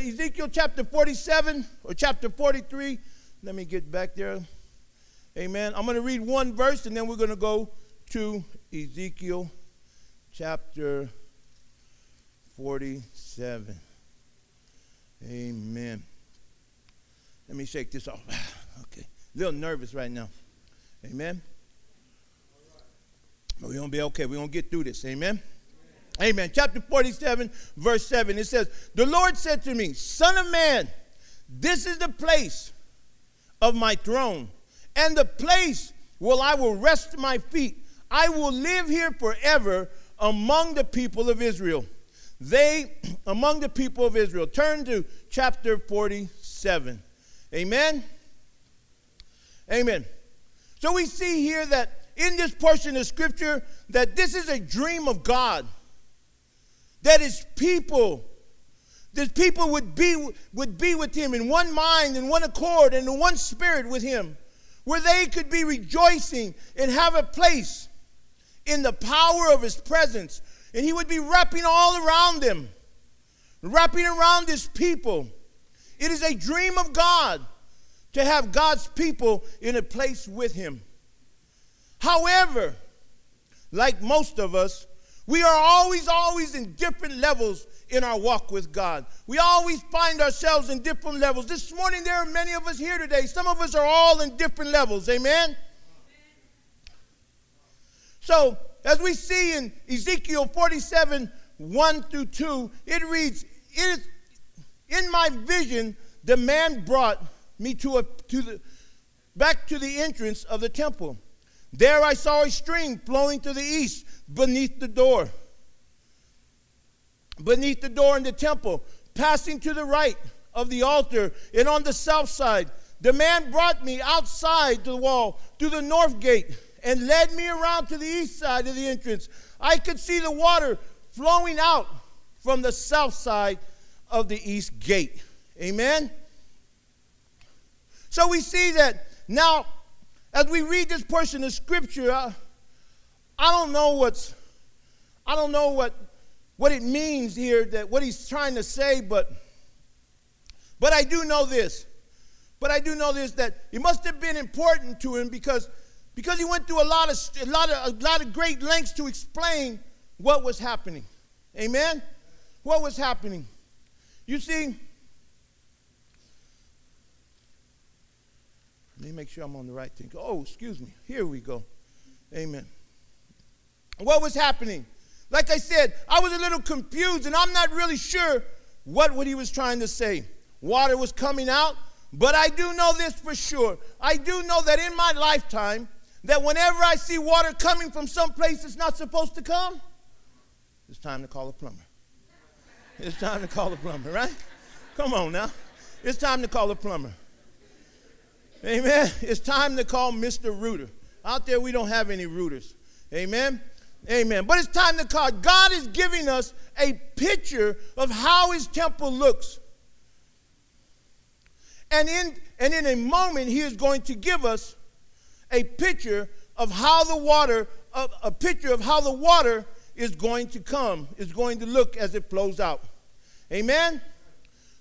Ezekiel chapter 47 or chapter 43. Let me get back there. Amen. I'm going to read one verse and then we're going to go to Ezekiel chapter 47. Amen. Let me shake this off. Okay. A little nervous right now. Amen. But we're going to be okay. We're going to get through this. Amen. Amen. Chapter 47, verse 7. It says, The Lord said to me, Son of man, this is the place of my throne, and the place where I will rest my feet. I will live here forever among the people of Israel. They, among the people of Israel. Turn to chapter 47. Amen. Amen. So we see here that in this portion of scripture that this is a dream of God. That his people, that people would be, would be with him in one mind and one accord and in one spirit with him, where they could be rejoicing and have a place in the power of his presence. And he would be wrapping all around them, wrapping around his people. It is a dream of God to have God's people in a place with him. However, like most of us, we are always, always in different levels in our walk with God. We always find ourselves in different levels. This morning, there are many of us here today. Some of us are all in different levels. Amen? So, as we see in Ezekiel 47 1 through 2, it reads, it is, In my vision, the man brought me to, a, to the, back to the entrance of the temple. There I saw a stream flowing to the east beneath the door. Beneath the door in the temple, passing to the right of the altar and on the south side. The man brought me outside to the wall to the north gate and led me around to the east side of the entrance. I could see the water flowing out from the south side of the east gate. Amen? So we see that now as we read this portion of scripture, I, I don't know what's, I don't know what, what it means here, that what he's trying to say, but, but I do know this. But I do know this that it must have been important to him because, because he went through a lot of a lot of a lot of great lengths to explain what was happening. Amen. What was happening? You see, Let me make sure I'm on the right thing. Oh, excuse me. Here we go. Amen. What was happening? Like I said, I was a little confused and I'm not really sure what, what he was trying to say. Water was coming out, but I do know this for sure. I do know that in my lifetime, that whenever I see water coming from some place it's not supposed to come, it's time to call a plumber. It's time to call a plumber, right? Come on now. It's time to call a plumber. Amen. It's time to call Mr. Rooter. Out there, we don't have any rooters. Amen. Amen. But it's time to call. God is giving us a picture of how his temple looks. And in, and in a moment, he is going to give us a picture of how the water, a, a picture of how the water is going to come, is going to look as it flows out. Amen.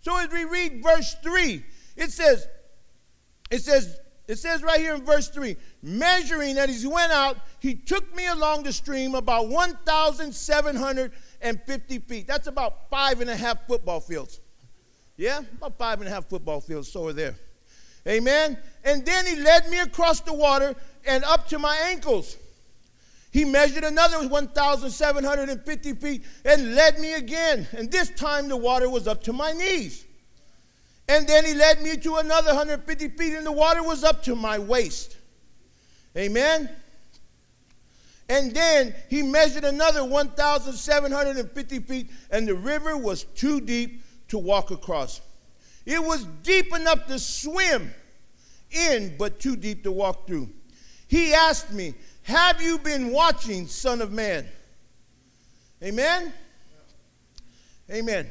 So as we read verse 3, it says, it says, it says right here in verse 3 measuring that as he went out, he took me along the stream about 1,750 feet. That's about five and a half football fields. Yeah, about five and a half football fields, so are there. Amen. And then he led me across the water and up to my ankles. He measured another 1,750 feet and led me again. And this time the water was up to my knees. And then he led me to another 150 feet, and the water was up to my waist. Amen. And then he measured another 1,750 feet, and the river was too deep to walk across. It was deep enough to swim in, but too deep to walk through. He asked me, Have you been watching, Son of Man? Amen? Amen.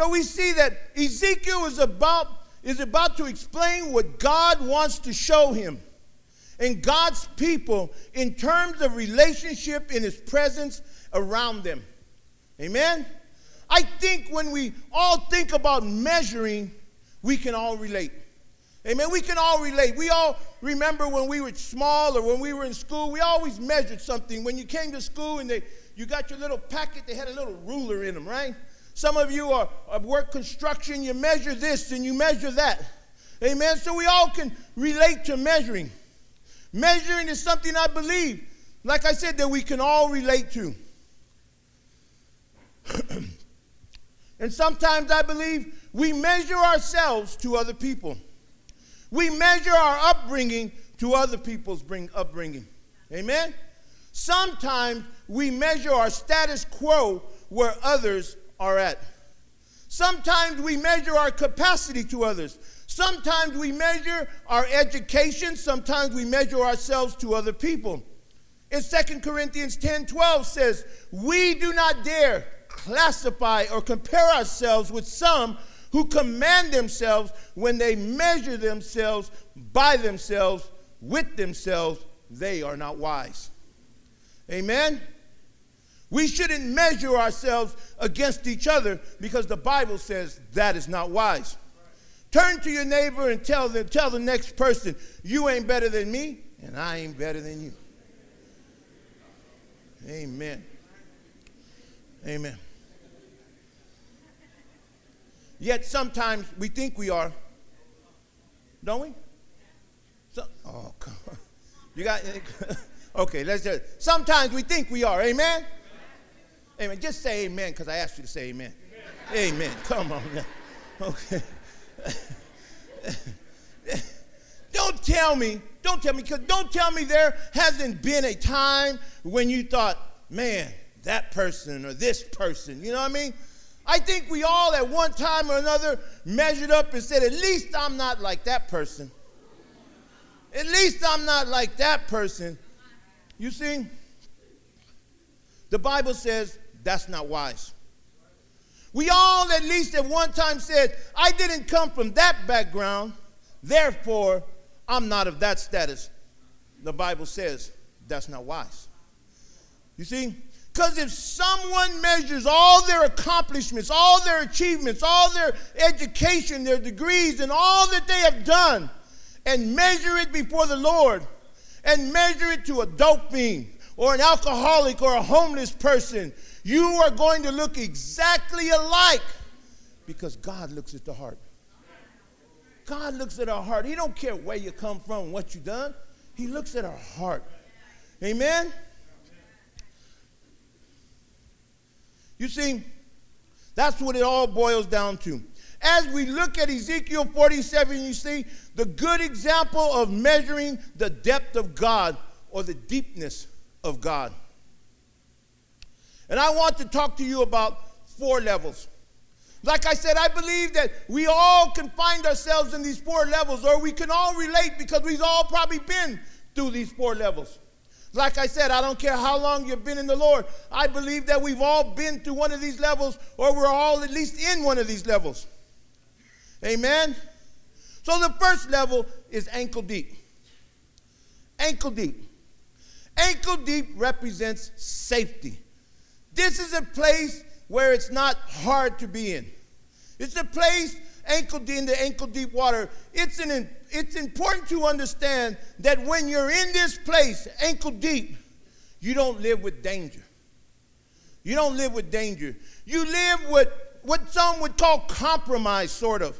So we see that Ezekiel is about, is about to explain what God wants to show him and God's people in terms of relationship in his presence around them. Amen? I think when we all think about measuring, we can all relate. Amen. We can all relate. We all remember when we were small or when we were in school, we always measured something. When you came to school and they, you got your little packet, they had a little ruler in them, right? Some of you are, are work construction, you measure this and you measure that. Amen. So we all can relate to measuring. Measuring is something I believe, like I said, that we can all relate to. and sometimes I believe we measure ourselves to other people. We measure our upbringing to other people's bring, upbringing. Amen? Sometimes we measure our status quo where others are at. Sometimes we measure our capacity to others. Sometimes we measure our education. Sometimes we measure ourselves to other people. In 2 Corinthians 10 12 says, We do not dare classify or compare ourselves with some who command themselves when they measure themselves by themselves, with themselves, they are not wise. Amen? We shouldn't measure ourselves against each other because the Bible says that is not wise. Turn to your neighbor and tell them, tell the next person, you ain't better than me, and I ain't better than you. Amen. Amen. Yet sometimes we think we are, don't we? So, oh, come on. You got, okay, let's just, sometimes we think we are, amen? Amen. Just say amen because I asked you to say amen. Amen. amen. Come on. Okay. don't tell me, don't tell me, because don't tell me there hasn't been a time when you thought, man, that person or this person, you know what I mean? I think we all at one time or another measured up and said, at least I'm not like that person. At least I'm not like that person. You see, the Bible says that's not wise. We all, at least at one time, said, I didn't come from that background, therefore, I'm not of that status. The Bible says that's not wise. You see? Because if someone measures all their accomplishments, all their achievements, all their education, their degrees, and all that they have done, and measure it before the Lord, and measure it to a dope fiend, or an alcoholic, or a homeless person, you are going to look exactly alike because God looks at the heart. God looks at our heart. He don't care where you come from, what you done. He looks at our heart. Amen. You see, that's what it all boils down to. As we look at Ezekiel 47, you see the good example of measuring the depth of God or the deepness of God. And I want to talk to you about four levels. Like I said, I believe that we all can find ourselves in these four levels, or we can all relate because we've all probably been through these four levels. Like I said, I don't care how long you've been in the Lord. I believe that we've all been through one of these levels, or we're all at least in one of these levels. Amen? So the first level is ankle deep. Ankle deep. Ankle deep represents safety. This is a place where it's not hard to be in. It's a place ankle deep in the ankle deep water. It's an it's important to understand that when you're in this place, ankle deep, you don't live with danger. You don't live with danger. You live with what some would call compromise, sort of.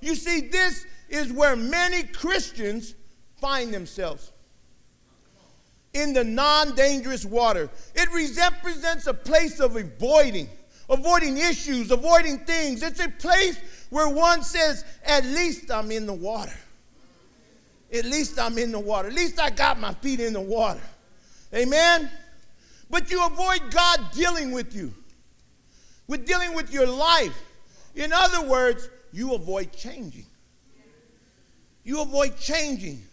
You see, this is where many Christians find themselves in the non dangerous water. It represents a place of avoiding, avoiding issues, avoiding things. It's a place where one says, At least I'm in the water. At least I'm in the water. At least I got my feet in the water. Amen? But you avoid God dealing with you, with dealing with your life. In other words, you avoid changing. You avoid changing.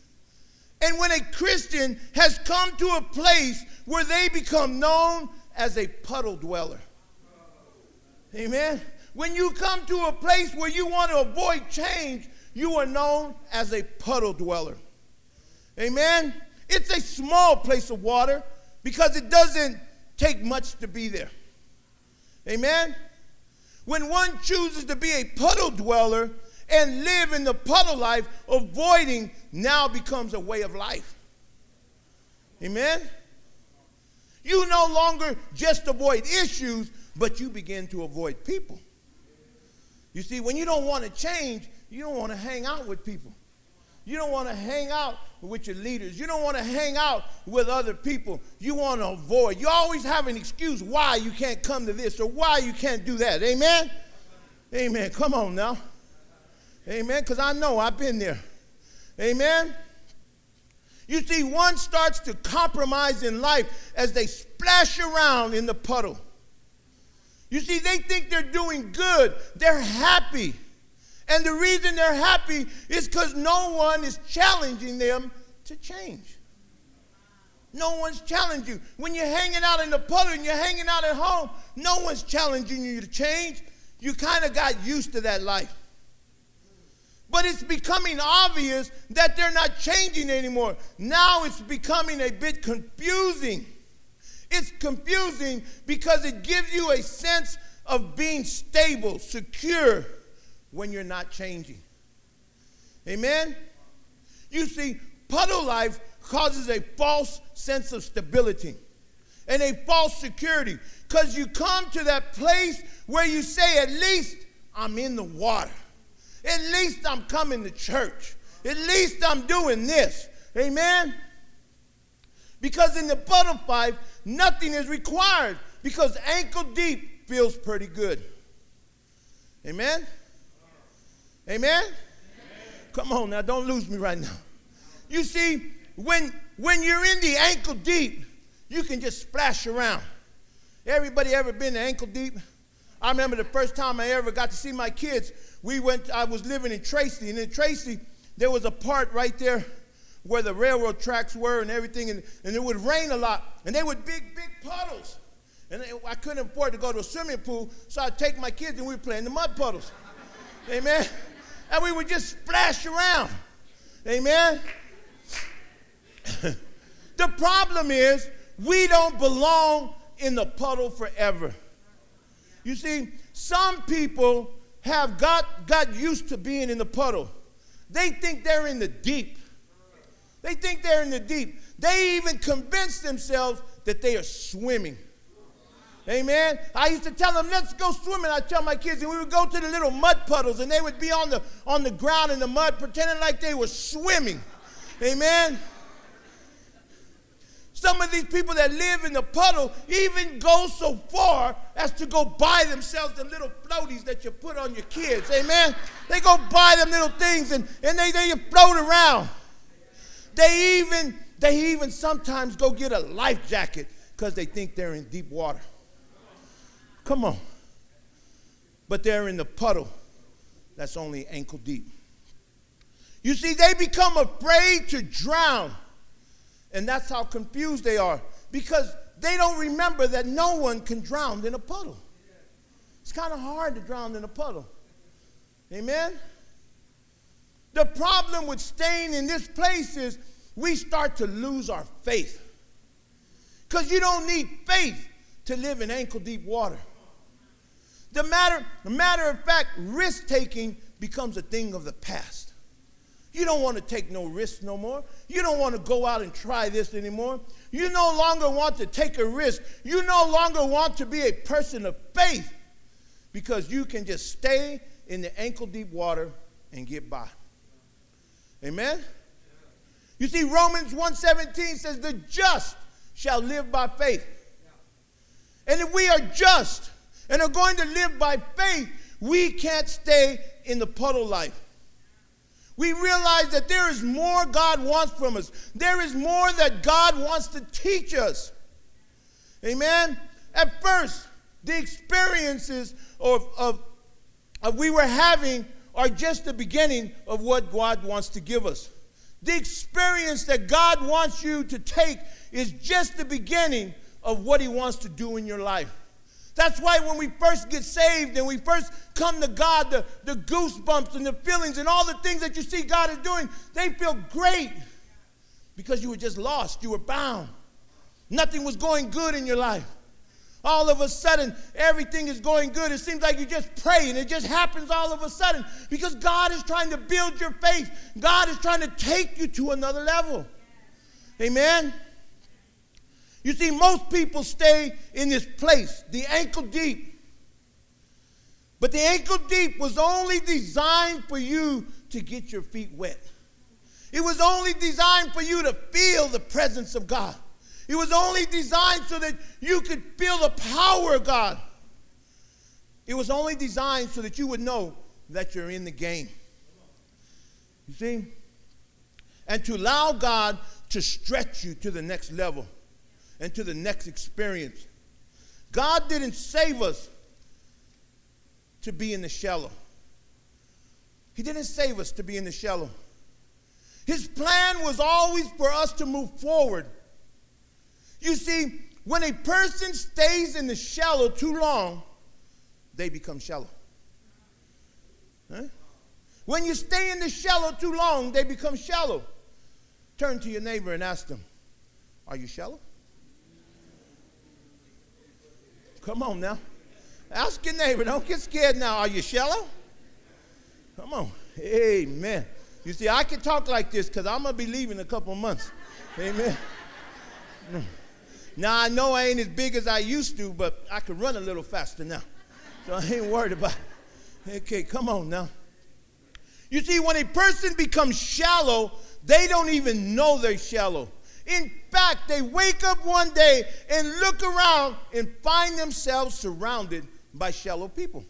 And when a Christian has come to a place where they become known as a puddle dweller, amen? When you come to a place where you want to avoid change, you are known as a puddle dweller. Amen? It's a small place of water because it doesn't take much to be there. Amen? When one chooses to be a puddle dweller and live in the puddle life, avoiding now becomes a way of life. Amen? You no longer just avoid issues, but you begin to avoid people. You see, when you don't want to change, you don't want to hang out with people. You don't want to hang out with your leaders. You don't want to hang out with other people. You want to avoid. You always have an excuse why you can't come to this or why you can't do that. Amen? Amen. Come on now. Amen. Because I know I've been there. Amen. You see, one starts to compromise in life as they splash around in the puddle. You see, they think they're doing good, they're happy. And the reason they're happy is because no one is challenging them to change. No one's challenging you. When you're hanging out in the puddle and you're hanging out at home, no one's challenging you to change. You kind of got used to that life. But it's becoming obvious that they're not changing anymore. Now it's becoming a bit confusing. It's confusing because it gives you a sense of being stable, secure when you're not changing. Amen? You see, puddle life causes a false sense of stability and a false security because you come to that place where you say, at least I'm in the water. At least I'm coming to church. At least I'm doing this. Amen? Because in the butterfly, nothing is required because ankle deep feels pretty good. Amen? Amen? Amen? Come on now, don't lose me right now. You see, when, when you're in the ankle deep, you can just splash around. Everybody ever been ankle deep? I remember the first time I ever got to see my kids, we went, I was living in Tracy, and in Tracy, there was a part right there where the railroad tracks were and everything, and, and it would rain a lot, and they would big, big puddles. And I couldn't afford to go to a swimming pool, so I'd take my kids and we'd play in the mud puddles. Amen. And we would just splash around. Amen. the problem is we don't belong in the puddle forever. You see, some people have got, got used to being in the puddle. They think they're in the deep. They think they're in the deep. They even convince themselves that they are swimming. Amen. I used to tell them, let's go swimming. I tell my kids, and we would go to the little mud puddles, and they would be on the on the ground in the mud, pretending like they were swimming. Amen. Some of these people that live in the puddle even go so far as to go buy themselves the little floaties that you put on your kids. Amen. They go buy them little things and, and they, they float around. They even they even sometimes go get a life jacket because they think they're in deep water. Come on. But they're in the puddle that's only ankle deep. You see, they become afraid to drown and that's how confused they are because they don't remember that no one can drown in a puddle. It's kind of hard to drown in a puddle. Amen? The problem with staying in this place is we start to lose our faith. Because you don't need faith to live in ankle deep water. The matter, the matter of fact, risk taking becomes a thing of the past. You don't want to take no risks no more. You don't want to go out and try this anymore. You no longer want to take a risk. You no longer want to be a person of faith because you can just stay in the ankle deep water and get by. Amen? You see, Romans 1:17 says, the just shall live by faith. And if we are just and are going to live by faith, we can't stay in the puddle life. We realize that there is more God wants from us. There is more that God wants to teach us. Amen? At first, the experiences of, of, of we were having are just the beginning of what God wants to give us. The experience that God wants you to take is just the beginning of what He wants to do in your life. That's why when we first get saved and we first come to God, the, the goosebumps and the feelings and all the things that you see God is doing, they feel great because you were just lost. You were bound. Nothing was going good in your life. all of a sudden everything is going good. It seems like you just pray and it just happens all of a sudden because God is trying to build your faith. God is trying to take you to another level. Amen. You see, most people stay in this place, the ankle deep. But the ankle deep was only designed for you to get your feet wet. It was only designed for you to feel the presence of God. It was only designed so that you could feel the power of God. It was only designed so that you would know that you're in the game. You see? And to allow God to stretch you to the next level and to the next experience. God didn't save us to be in the shallow. He didn't save us to be in the shallow. His plan was always for us to move forward you see, when a person stays in the shallow too long, they become shallow. Huh? When you stay in the shallow too long, they become shallow. Turn to your neighbor and ask them, Are you shallow? Come on now. Ask your neighbor. Don't get scared now. Are you shallow? Come on. Amen. You see, I can talk like this because I'm going to be leaving in a couple months. Amen. Now I know I ain't as big as I used to, but I can run a little faster now. So I ain't worried about it. Okay, come on now. You see, when a person becomes shallow, they don't even know they're shallow. In fact, they wake up one day and look around and find themselves surrounded by shallow people.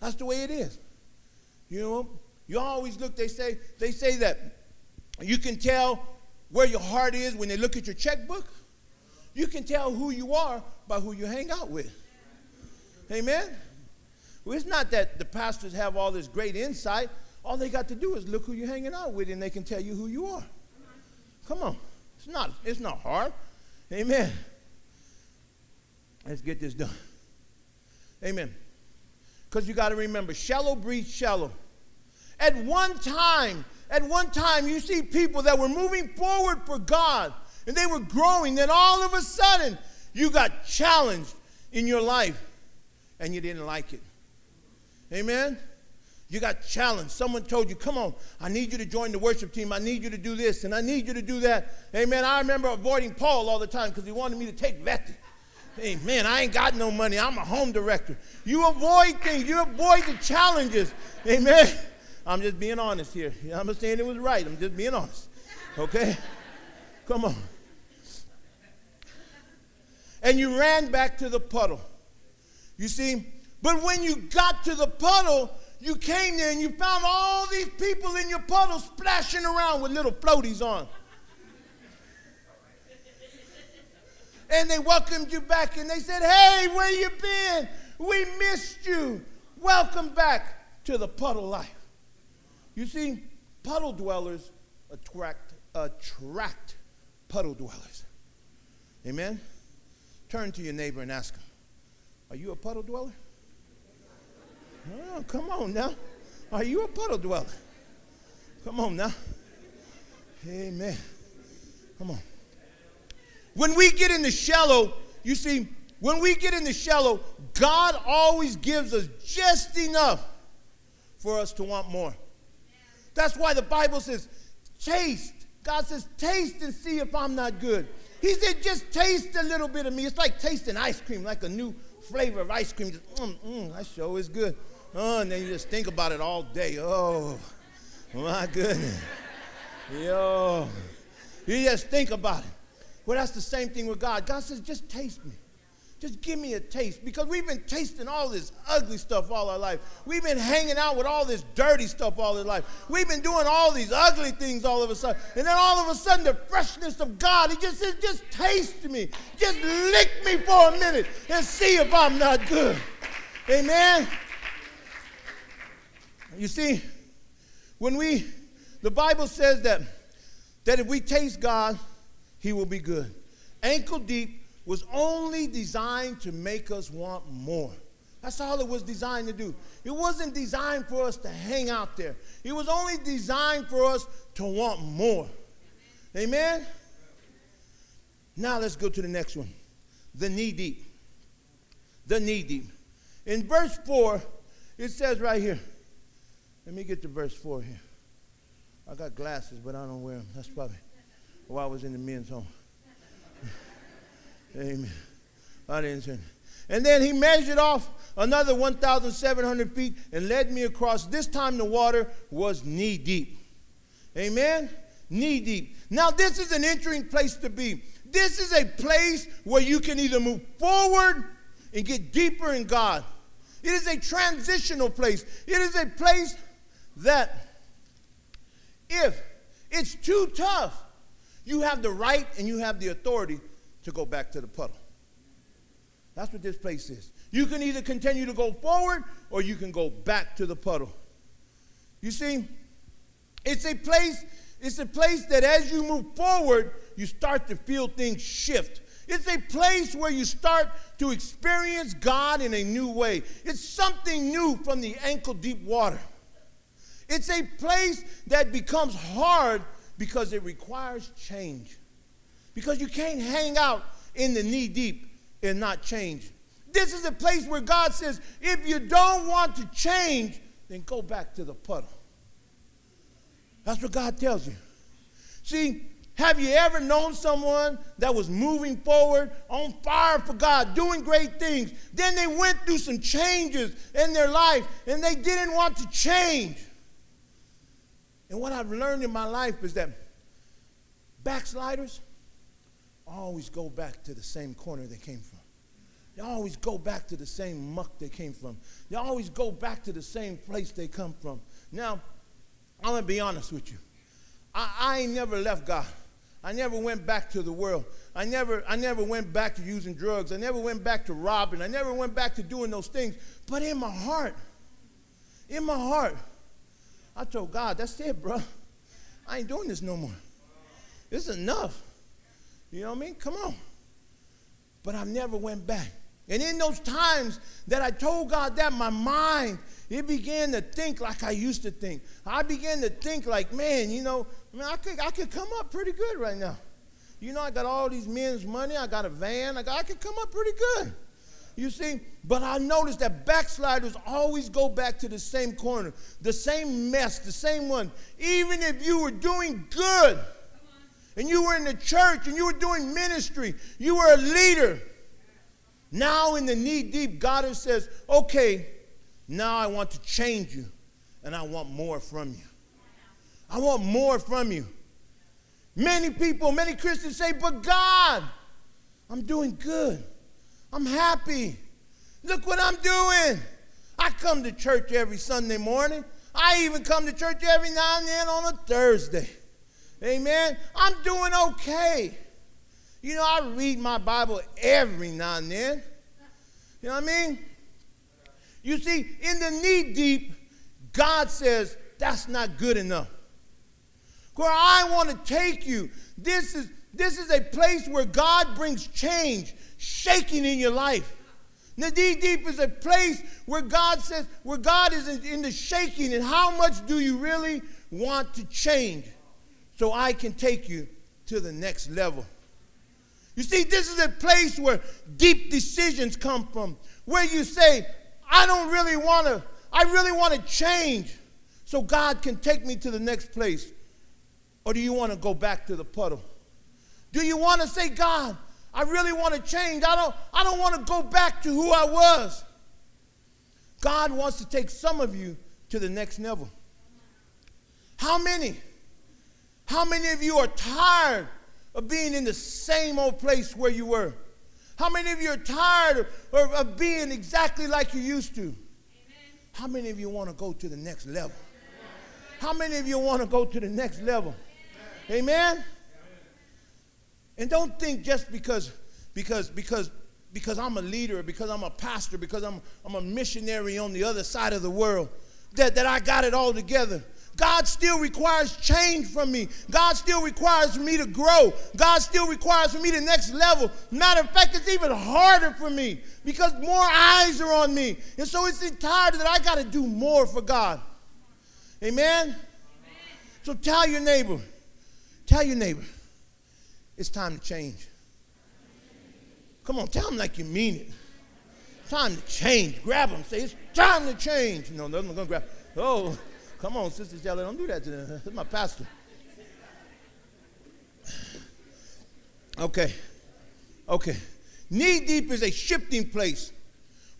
That's the way it is. You know, you always look, they say, they say that you can tell where your heart is when they look at your checkbook. You can tell who you are by who you hang out with. Amen? Well, it's not that the pastors have all this great insight. All they got to do is look who you're hanging out with and they can tell you who you are. Come on. It's not, it's not hard. Amen. Let's get this done. Amen. Because you got to remember, shallow breeds shallow. At one time, at one time, you see people that were moving forward for God and they were growing. Then all of a sudden, you got challenged in your life and you didn't like it. Amen? You got challenged. Someone told you, come on, I need you to join the worship team. I need you to do this and I need you to do that. Amen. I remember avoiding Paul all the time because he wanted me to take Vetty. Hey, man, I ain't got no money. I'm a home director. You avoid things, you avoid the challenges. Amen. I'm just being honest here. I'm saying it was right. I'm just being honest. Okay? Come on and you ran back to the puddle. You see? But when you got to the puddle, you came there and you found all these people in your puddle splashing around with little floaties on. and they welcomed you back and they said, Hey, where you been? We missed you. Welcome back to the puddle life. You see, puddle dwellers attract, attract puddle dwellers. Amen? Turn to your neighbor and ask him, Are you a puddle dweller? Oh, come on now. Are you a puddle dweller? Come on now. Amen. Come on. When we get in the shallow, you see, when we get in the shallow, God always gives us just enough for us to want more. That's why the Bible says, taste. God says, taste and see if I'm not good. He said, just taste a little bit of me. It's like tasting ice cream, like a new flavor of ice cream. Just, mm, mm, that show is good. Oh, and then you just think about it all day. Oh, my goodness. Yo. You just think about it. Well, that's the same thing with God. God says, just taste me. Just give me a taste because we've been tasting all this ugly stuff all our life. We've been hanging out with all this dirty stuff all our life. We've been doing all these ugly things all of a sudden. And then all of a sudden, the freshness of God, He just says, just taste me. Just lick me for a minute and see if I'm not good. Amen. You see, when we, the Bible says that, that if we taste God, He will be good. Ankle deep was only designed to make us want more. That's all it was designed to do. It wasn't designed for us to hang out there. It was only designed for us to want more. Amen? Now let's go to the next one. the knee deep. The knee deep. In verse 4, it says right here. Let me get to verse 4 here. I got glasses, but I don't wear them. That's probably why I was in the men's home. Amen. I didn't say And then he measured off another 1,700 feet and led me across. This time the water was knee deep. Amen? Knee deep. Now, this is an entering place to be. This is a place where you can either move forward and get deeper in God. It is a transitional place. It is a place that if it's too tough, you have the right and you have the authority to go back to the puddle. That's what this place is. You can either continue to go forward or you can go back to the puddle. You see, it's a place, it's a place that as you move forward, you start to feel things shift. It's a place where you start to experience God in a new way. It's something new from the ankle deep water. It's a place that becomes hard because it requires change. Because you can't hang out in the knee deep and not change. This is a place where God says, if you don't want to change, then go back to the puddle. That's what God tells you. See, have you ever known someone that was moving forward, on fire for God, doing great things? Then they went through some changes in their life and they didn't want to change. And what I've learned in my life is that backsliders always go back to the same corner they came from. They always go back to the same muck they came from. They always go back to the same place they come from. Now, I'm going to be honest with you. I, I ain't never left God. I never went back to the world. I never, I never went back to using drugs. I never went back to robbing. I never went back to doing those things. But in my heart, in my heart, I told God, that's it, bro. I ain't doing this no more. This is enough. You know what I mean? Come on. But I never went back. And in those times that I told God that, my mind, it began to think like I used to think. I began to think like, man, you know, I, mean, I, could, I could come up pretty good right now. You know, I got all these men's money. I got a van. I, got, I could come up pretty good. You see, but I noticed that backsliders always go back to the same corner, the same mess, the same one. Even if you were doing good and you were in the church and you were doing ministry, you were a leader. Now, in the knee deep, God says, okay, now I want to change you and I want more from you. I want more from you. Many people, many Christians say, but God, I'm doing good. I'm happy. Look what I'm doing. I come to church every Sunday morning. I even come to church every now and then on a Thursday. Amen. I'm doing okay. You know, I read my Bible every now and then. You know what I mean? You see, in the knee deep, God says, that's not good enough. Where I want to take you, this is, this is a place where God brings change, shaking in your life. Knee deep is a place where God says, where God is in the shaking, and how much do you really want to change so I can take you to the next level? You see, this is a place where deep decisions come from, where you say, I don't really want to, I really want to change so God can take me to the next place. Or do you want to go back to the puddle? Do you want to say, God, I really want to change. I don't, I don't want to go back to who I was. God wants to take some of you to the next level. How many? How many of you are tired of being in the same old place where you were? How many of you are tired of, of being exactly like you used to? Amen. How many of you want to go to the next level? How many of you want to go to the next level? Amen. And don't think just because, because, because, because I'm a leader, because I'm a pastor, because I'm, I'm a missionary on the other side of the world, that, that I got it all together. God still requires change from me. God still requires me to grow. God still requires for me the next level. Matter of fact, it's even harder for me because more eyes are on me. And so it's entirely that I got to do more for God. Amen? Amen? So tell your neighbor, tell your neighbor, it's time to change. Come on, tell them like you mean it. Time to change. Grab them. Say, it's time to change. No, no, I'm going to grab. Oh, come on, Sister Stella. Don't do that to them. That's my pastor. Okay. Okay. Knee deep is a shifting place.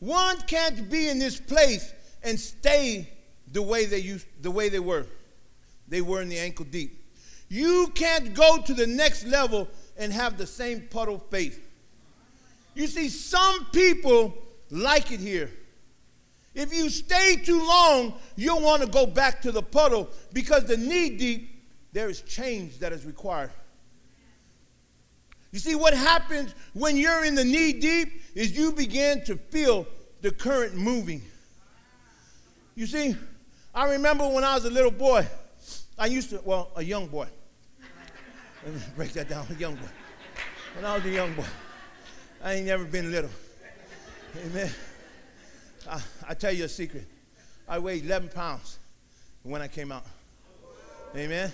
One can't be in this place and stay the way they used, the way they were. They were in the ankle deep. You can't go to the next level and have the same puddle faith. You see, some people like it here. If you stay too long, you'll want to go back to the puddle because the knee deep, there is change that is required. You see, what happens when you're in the knee deep is you begin to feel the current moving. You see, I remember when I was a little boy, I used to, well, a young boy. Let me break that down, young boy. When I was a young boy, I ain't never been little. Amen. I, I tell you a secret. I weighed 11 pounds when I came out. Amen.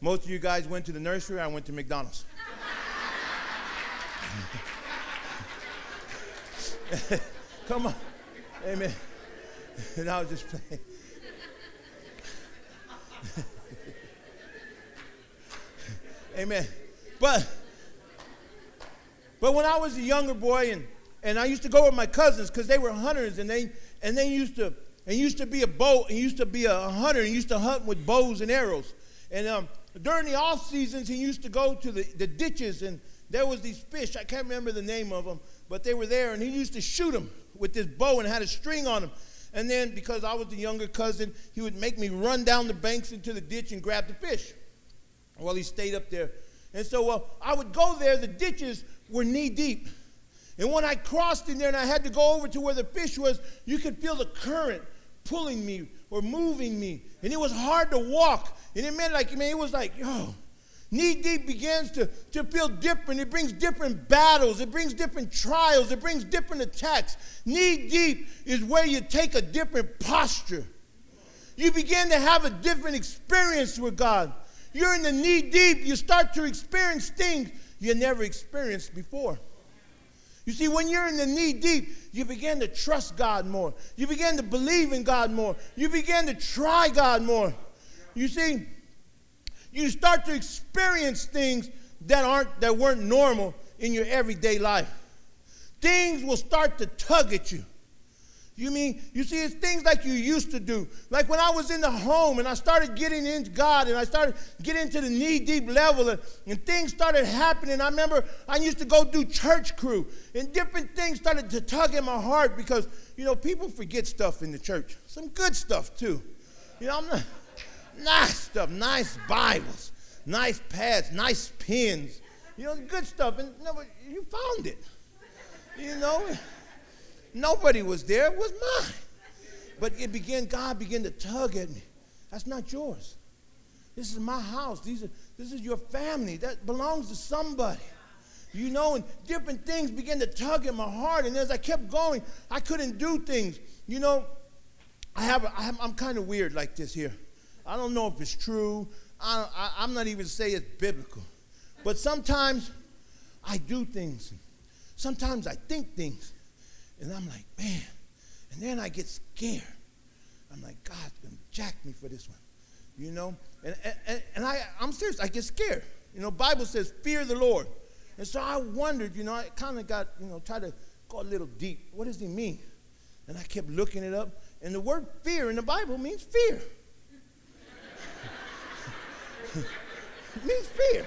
Most of you guys went to the nursery, I went to McDonald's. Come on. Amen. And I was just playing. Amen. But but when I was a younger boy and, and I used to go with my cousins because they were hunters and they and they used to and used to be a bow and used to be a hunter and used to hunt with bows and arrows. And um, during the off seasons, he used to go to the, the ditches and there was these fish. I can't remember the name of them, but they were there, and he used to shoot them with this bow and had a string on them. And then, because I was the younger cousin, he would make me run down the banks into the ditch and grab the fish. Well, he stayed up there. And so uh, I would go there. The ditches were knee deep. And when I crossed in there and I had to go over to where the fish was, you could feel the current pulling me or moving me. And it was hard to walk. And it meant like, man, it was like, yo, Knee deep begins to, to feel different. It brings different battles. It brings different trials. It brings different attacks. Knee deep is where you take a different posture. You begin to have a different experience with God. You're in the knee deep. You start to experience things you never experienced before. You see, when you're in the knee deep, you begin to trust God more. You begin to believe in God more. You begin to try God more. You see, you start to experience things that aren't that weren't normal in your everyday life. Things will start to tug at you. You mean, you see, it's things like you used to do. Like when I was in the home and I started getting into God and I started getting to the knee deep level and, and things started happening. I remember I used to go do church crew and different things started to tug in my heart because, you know, people forget stuff in the church. Some good stuff too. You know, I'm not. Nice stuff, nice Bibles, nice pads, nice pens, you know, good stuff. And you found it. You know, nobody was there, it was mine. But it began, God began to tug at me. That's not yours. This is my house. These are, this is your family. That belongs to somebody. You know, and different things began to tug at my heart. And as I kept going, I couldn't do things. You know, I have, a, I have I'm kind of weird like this here. I don't know if it's true. I, I, I'm not even say it's biblical. But sometimes I do things. Sometimes I think things. And I'm like, man. And then I get scared. I'm like, God's going to jack me for this one. You know? And, and, and I, I'm serious. I get scared. You know, Bible says, fear the Lord. And so I wondered, you know, I kind of got, you know, tried to go a little deep. What does he mean? And I kept looking it up. And the word fear in the Bible means fear means fear.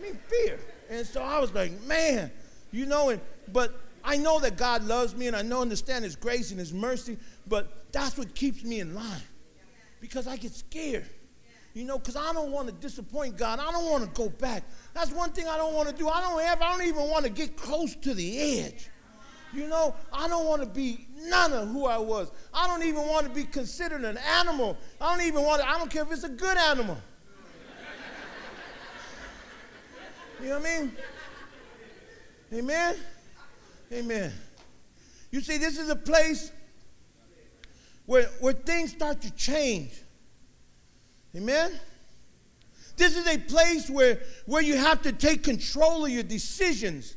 Means fear. And so I was like, man, you know, and but I know that God loves me and I know understand his grace and his mercy, but that's what keeps me in line. Because I get scared. You know, because I don't want to disappoint God. I don't want to go back. That's one thing I don't want to do. I don't ever, I don't even want to get close to the edge. You know, I don't want to be none of who I was. I don't even want to be considered an animal. I don't even want to, I don't care if it's a good animal. You know what I mean? Amen? Amen. You see, this is a place where, where things start to change. Amen? This is a place where, where you have to take control of your decisions.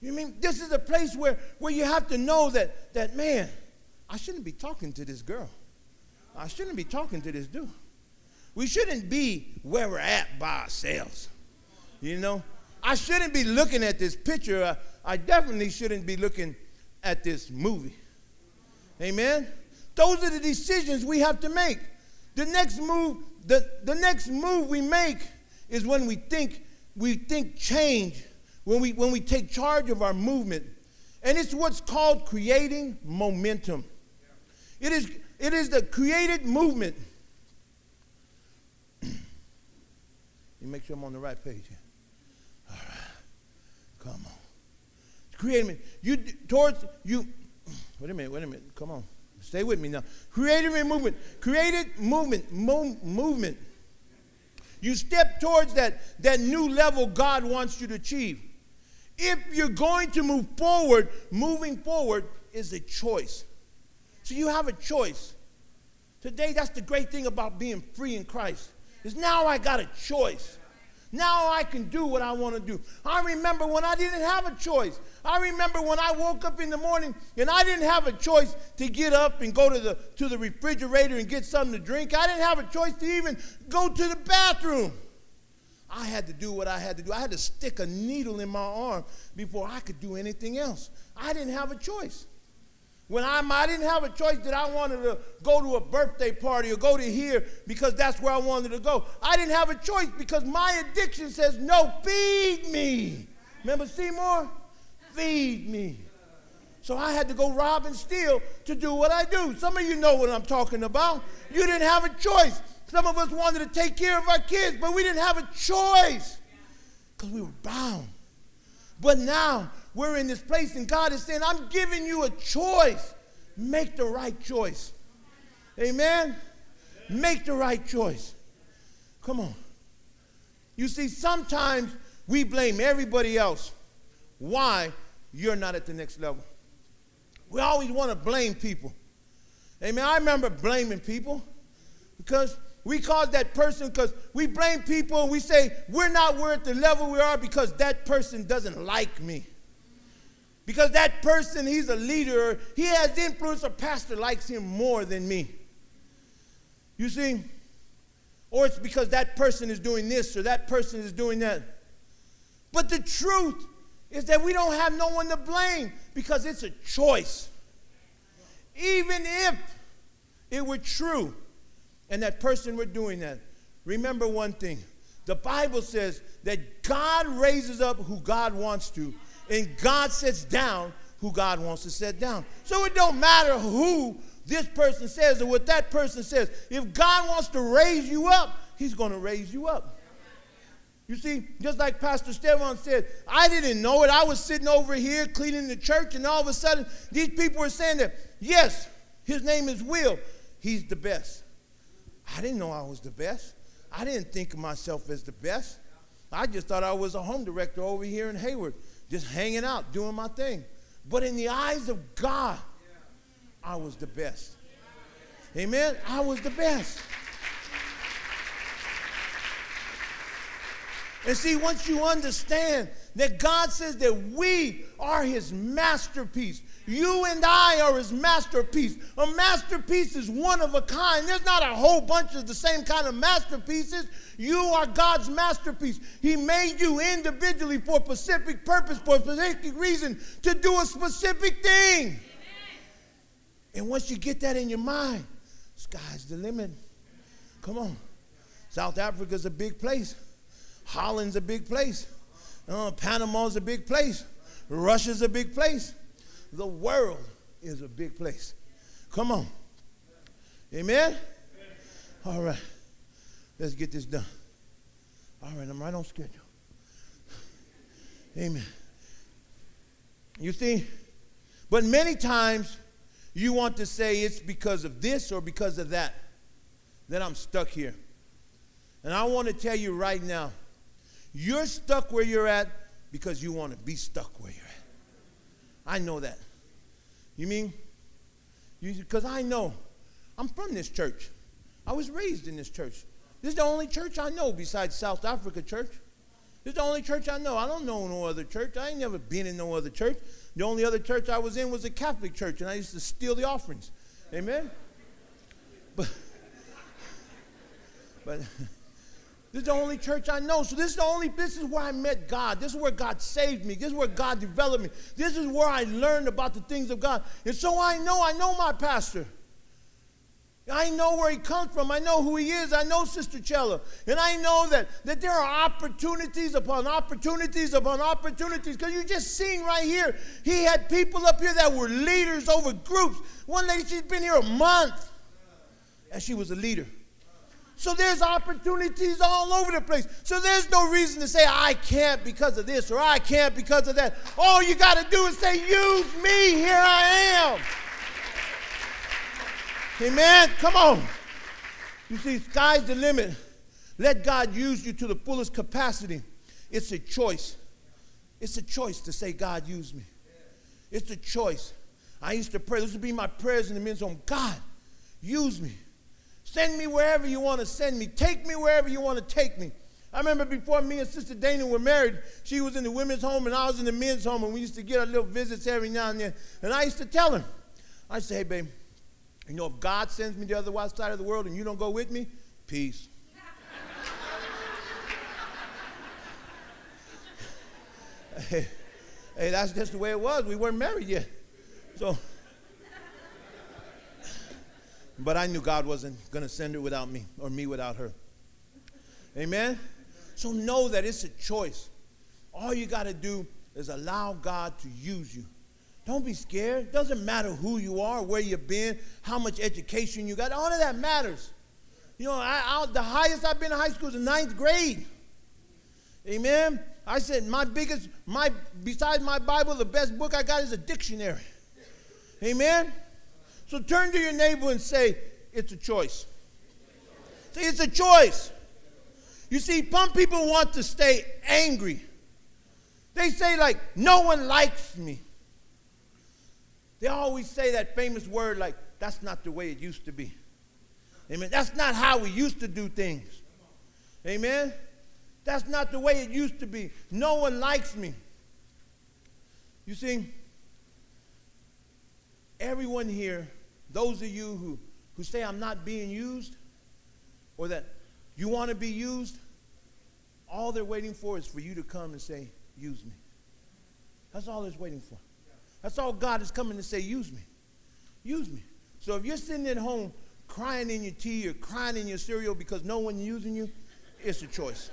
You mean this is a place where, where you have to know that, that, man, I shouldn't be talking to this girl. I shouldn't be talking to this dude. We shouldn't be where we're at by ourselves. You know? I shouldn't be looking at this picture. I, definitely shouldn't be looking at this movie. Amen? Those are the decisions we have to make. The next move, the, the next move we make is when we think, we think change, when we, when we take charge of our movement. And it's what's called creating momentum. It is, it is the created movement. you make sure I'm on the right page here. All right. Come on. Creating me. you towards you. Wait a minute, wait a minute. Come on. Stay with me now. Creative movement. Created movement. Mo- movement. You step towards that, that new level God wants you to achieve. If you're going to move forward, moving forward is a choice. So you have a choice. Today, that's the great thing about being free in Christ. Is now I got a choice. Now I can do what I want to do. I remember when I didn't have a choice. I remember when I woke up in the morning and I didn't have a choice to get up and go to the, to the refrigerator and get something to drink. I didn't have a choice to even go to the bathroom. I had to do what I had to do. I had to stick a needle in my arm before I could do anything else. I didn't have a choice. When I, I didn't have a choice that I wanted to go to a birthday party or go to here because that's where I wanted to go. I didn't have a choice because my addiction says, no, feed me. Remember Seymour? Feed me. So I had to go rob and steal to do what I do. Some of you know what I'm talking about. You didn't have a choice. Some of us wanted to take care of our kids, but we didn't have a choice because we were bound. But now we're in this place, and God is saying, I'm giving you a choice. Make the right choice. Amen? Make the right choice. Come on. You see, sometimes we blame everybody else. Why you're not at the next level? We always want to blame people. Amen. I remember blaming people because we cause that person because we blame people and we say we're not where at the level we are because that person doesn't like me. Because that person, he's a leader, he has influence, or pastor likes him more than me. You see? Or it's because that person is doing this or that person is doing that. But the truth is that we don't have no one to blame because it's a choice. Even if it were true and that person were doing that, remember one thing. The Bible says that God raises up who God wants to and God sets down who God wants to set down. So it don't matter who this person says or what that person says. If God wants to raise you up, he's going to raise you up. You see, just like Pastor Stefan said, I didn't know it. I was sitting over here cleaning the church, and all of a sudden, these people were saying that, yes, his name is Will. He's the best. I didn't know I was the best. I didn't think of myself as the best. I just thought I was a home director over here in Hayward just hanging out, doing my thing. But in the eyes of God, I was the best. Amen? I was the best. And see, once you understand that God says that we are his masterpiece, you and I are his masterpiece. A masterpiece is one of a kind. There's not a whole bunch of the same kind of masterpieces. You are God's masterpiece. He made you individually for a specific purpose, for a specific reason, to do a specific thing. Amen. And once you get that in your mind, sky's the limit. Come on. South Africa's a big place. Holland's a big place. Uh, Panama's a big place. Russia's a big place. The world is a big place. Come on. Amen? All right. Let's get this done. All right, I'm right on schedule. Amen. You see, but many times you want to say it's because of this or because of that that I'm stuck here. And I want to tell you right now, you're stuck where you're at because you want to be stuck where you're. I know that. You mean? Because I know. I'm from this church. I was raised in this church. This is the only church I know besides South Africa Church. This is the only church I know. I don't know no other church. I ain't never been in no other church. The only other church I was in was a Catholic church, and I used to steal the offerings. Amen? But, but this is the only church I know. So this is the only, this is where I met God. This is where God saved me. This is where God developed me. This is where I learned about the things of God. And so I know, I know my pastor. I know where he comes from. I know who he is. I know Sister Chella. And I know that, that there are opportunities upon opportunities upon opportunities. Because you just seen right here, he had people up here that were leaders over groups. One lady, she's been here a month, and she was a leader. So there's opportunities all over the place. So there's no reason to say, I can't because of this or I can't because of that. All you got to do is say, Use me, here I am. Amen. Come on. You see, sky's the limit. Let God use you to the fullest capacity. It's a choice. It's a choice to say, God, use me. It's a choice. I used to pray. This would be my prayers in the men's home. God, use me. Send me wherever you want to send me. Take me wherever you want to take me. I remember before me and Sister Dana were married, she was in the women's home and I was in the men's home, and we used to get our little visits every now and then. And I used to tell her, I say, hey, babe, you know, if God sends me to the other side of the world and you don't go with me, peace. hey, hey, that's just the way it was. We weren't married yet. So, but I knew God wasn't going to send her without me or me without her. Amen? So know that it's a choice. All you got to do is allow God to use you. Don't be scared. Doesn't matter who you are, where you've been, how much education you got. All of that matters. You know, I, I, the highest I've been in high school is the ninth grade. Amen. I said my biggest, my besides my Bible, the best book I got is a dictionary. Amen. So turn to your neighbor and say, "It's a choice." Say, "It's a choice." You see, some people want to stay angry. They say like, "No one likes me." They always say that famous word like, that's not the way it used to be. Amen. That's not how we used to do things. Amen. That's not the way it used to be. No one likes me. You see, everyone here, those of you who, who say I'm not being used, or that you want to be used, all they're waiting for is for you to come and say, use me. That's all they're waiting for. That's all God is coming to say, use me. Use me. So if you're sitting at home crying in your tea or crying in your cereal because no one's using you, it's a choice.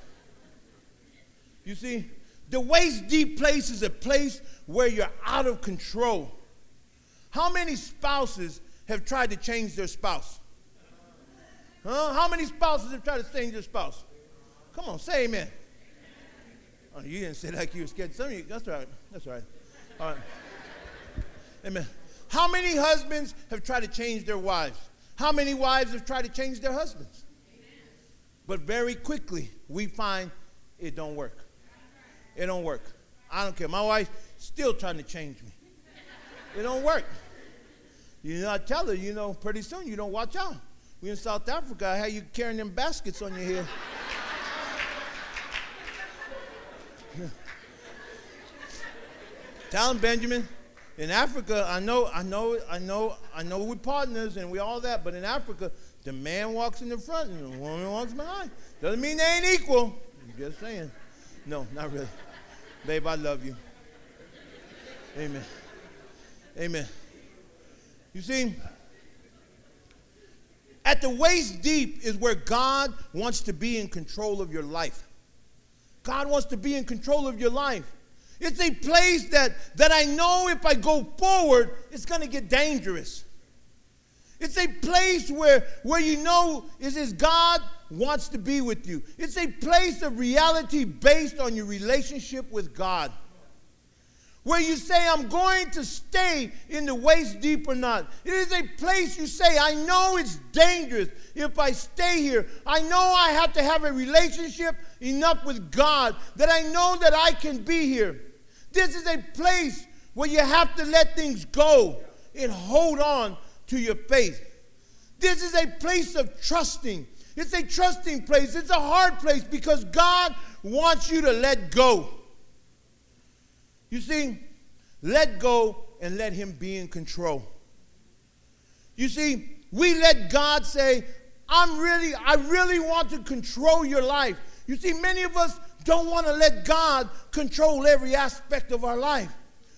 You see, the waist deep place is a place where you're out of control. How many spouses have tried to change their spouse? Huh? How many spouses have tried to change their spouse? Come on, say amen. Oh, you didn't say like you were scared. Some of you, that's right. That's right. All right. Amen. How many husbands have tried to change their wives? How many wives have tried to change their husbands? But very quickly, we find it don't work. It don't work. I don't care. My wife still trying to change me. It don't work. You know, I tell her, you know, pretty soon you don't watch out. We in South Africa, how you carrying them baskets on your head. Tell him, Benjamin, in Africa, I know, I know, I know, I know we're partners and we all that, but in Africa, the man walks in the front and the woman walks behind. Doesn't mean they ain't equal. I'm just saying. No, not really. Babe, I love you. Amen. Amen. You see, at the waist deep is where God wants to be in control of your life. God wants to be in control of your life. It's a place that, that I know if I go forward, it's going to get dangerous. It's a place where, where you know is, is God wants to be with you. It's a place of reality based on your relationship with God. Where you say, I'm going to stay in the waist deep or not. It is a place you say, I know it's dangerous if I stay here. I know I have to have a relationship enough with God that I know that I can be here. This is a place where you have to let things go and hold on to your faith. This is a place of trusting. It's a trusting place. It's a hard place because God wants you to let go. You see, let go and let Him be in control. You see, we let God say, I'm really, I really want to control your life. You see, many of us don't want to let God control every aspect of our life.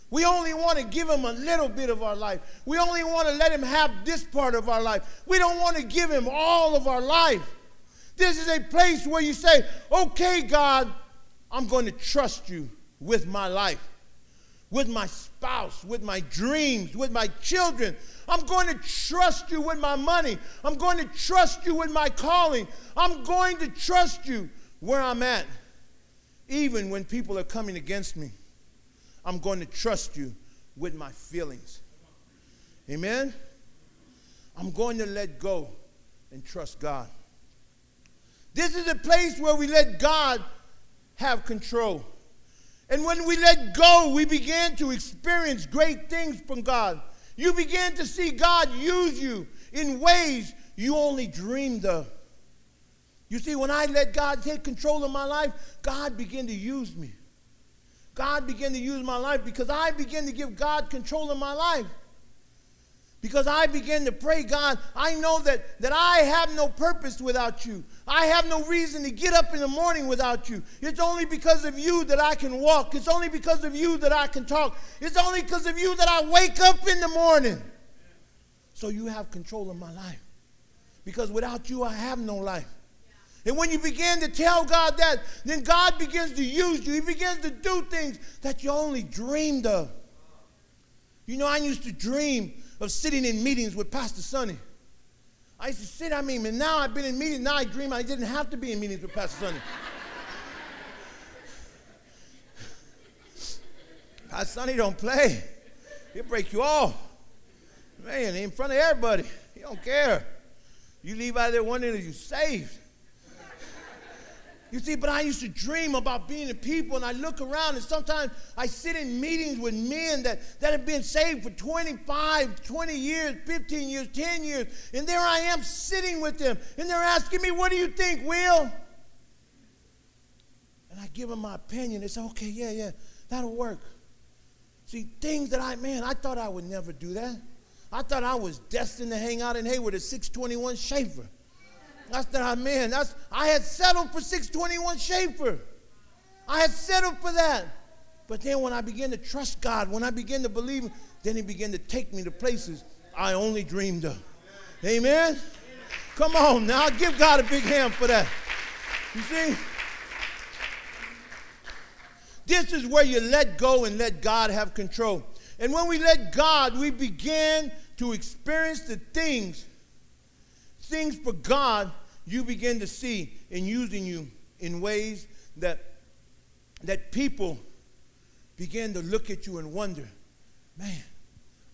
We only want to give him a little bit of our life. We only want to let him have this part of our life. We don't want to give him all of our life. This is a place where you say, okay, God, I'm going to trust you with my life, with my spouse, with my dreams, with my children. I'm going to trust you with my money. I'm going to trust you with my calling. I'm going to trust you where I'm at, even when people are coming against me. I'm going to trust you with my feelings. Amen? I'm going to let go and trust God. This is a place where we let God have control. And when we let go, we began to experience great things from God. You began to see God use you in ways you only dreamed of. You see, when I let God take control of my life, God began to use me. God began to use my life because I began to give God control of my life. Because I began to pray, God, I know that, that I have no purpose without you. I have no reason to get up in the morning without you. It's only because of you that I can walk. It's only because of you that I can talk. It's only because of you that I wake up in the morning. So you have control of my life. Because without you, I have no life. And when you begin to tell God that, then God begins to use you. He begins to do things that you only dreamed of. You know, I used to dream of sitting in meetings with Pastor Sonny. I used to sit, I mean, and now I've been in meetings, now I dream I didn't have to be in meetings with Pastor Sonny. Pastor Sonny don't play. He'll break you off. Man, in front of everybody. He don't care. You leave out there wondering if you're saved. You see, but I used to dream about being a people, and I look around, and sometimes I sit in meetings with men that, that have been saved for 25, 20 years, 15 years, 10 years, and there I am sitting with them, and they're asking me, What do you think, Will? And I give them my opinion. They say, Okay, yeah, yeah, that'll work. See, things that I, man, I thought I would never do that. I thought I was destined to hang out in Hayward at 621 Schaefer. That's that I man. That's I had settled for 621 Schaefer. I had settled for that. But then when I began to trust God, when I began to believe, then He began to take me to places I only dreamed of. Amen. Come on now, give God a big hand for that. You see? This is where you let go and let God have control. And when we let God, we begin to experience the things, things for God you begin to see in using you in ways that, that people begin to look at you and wonder, man,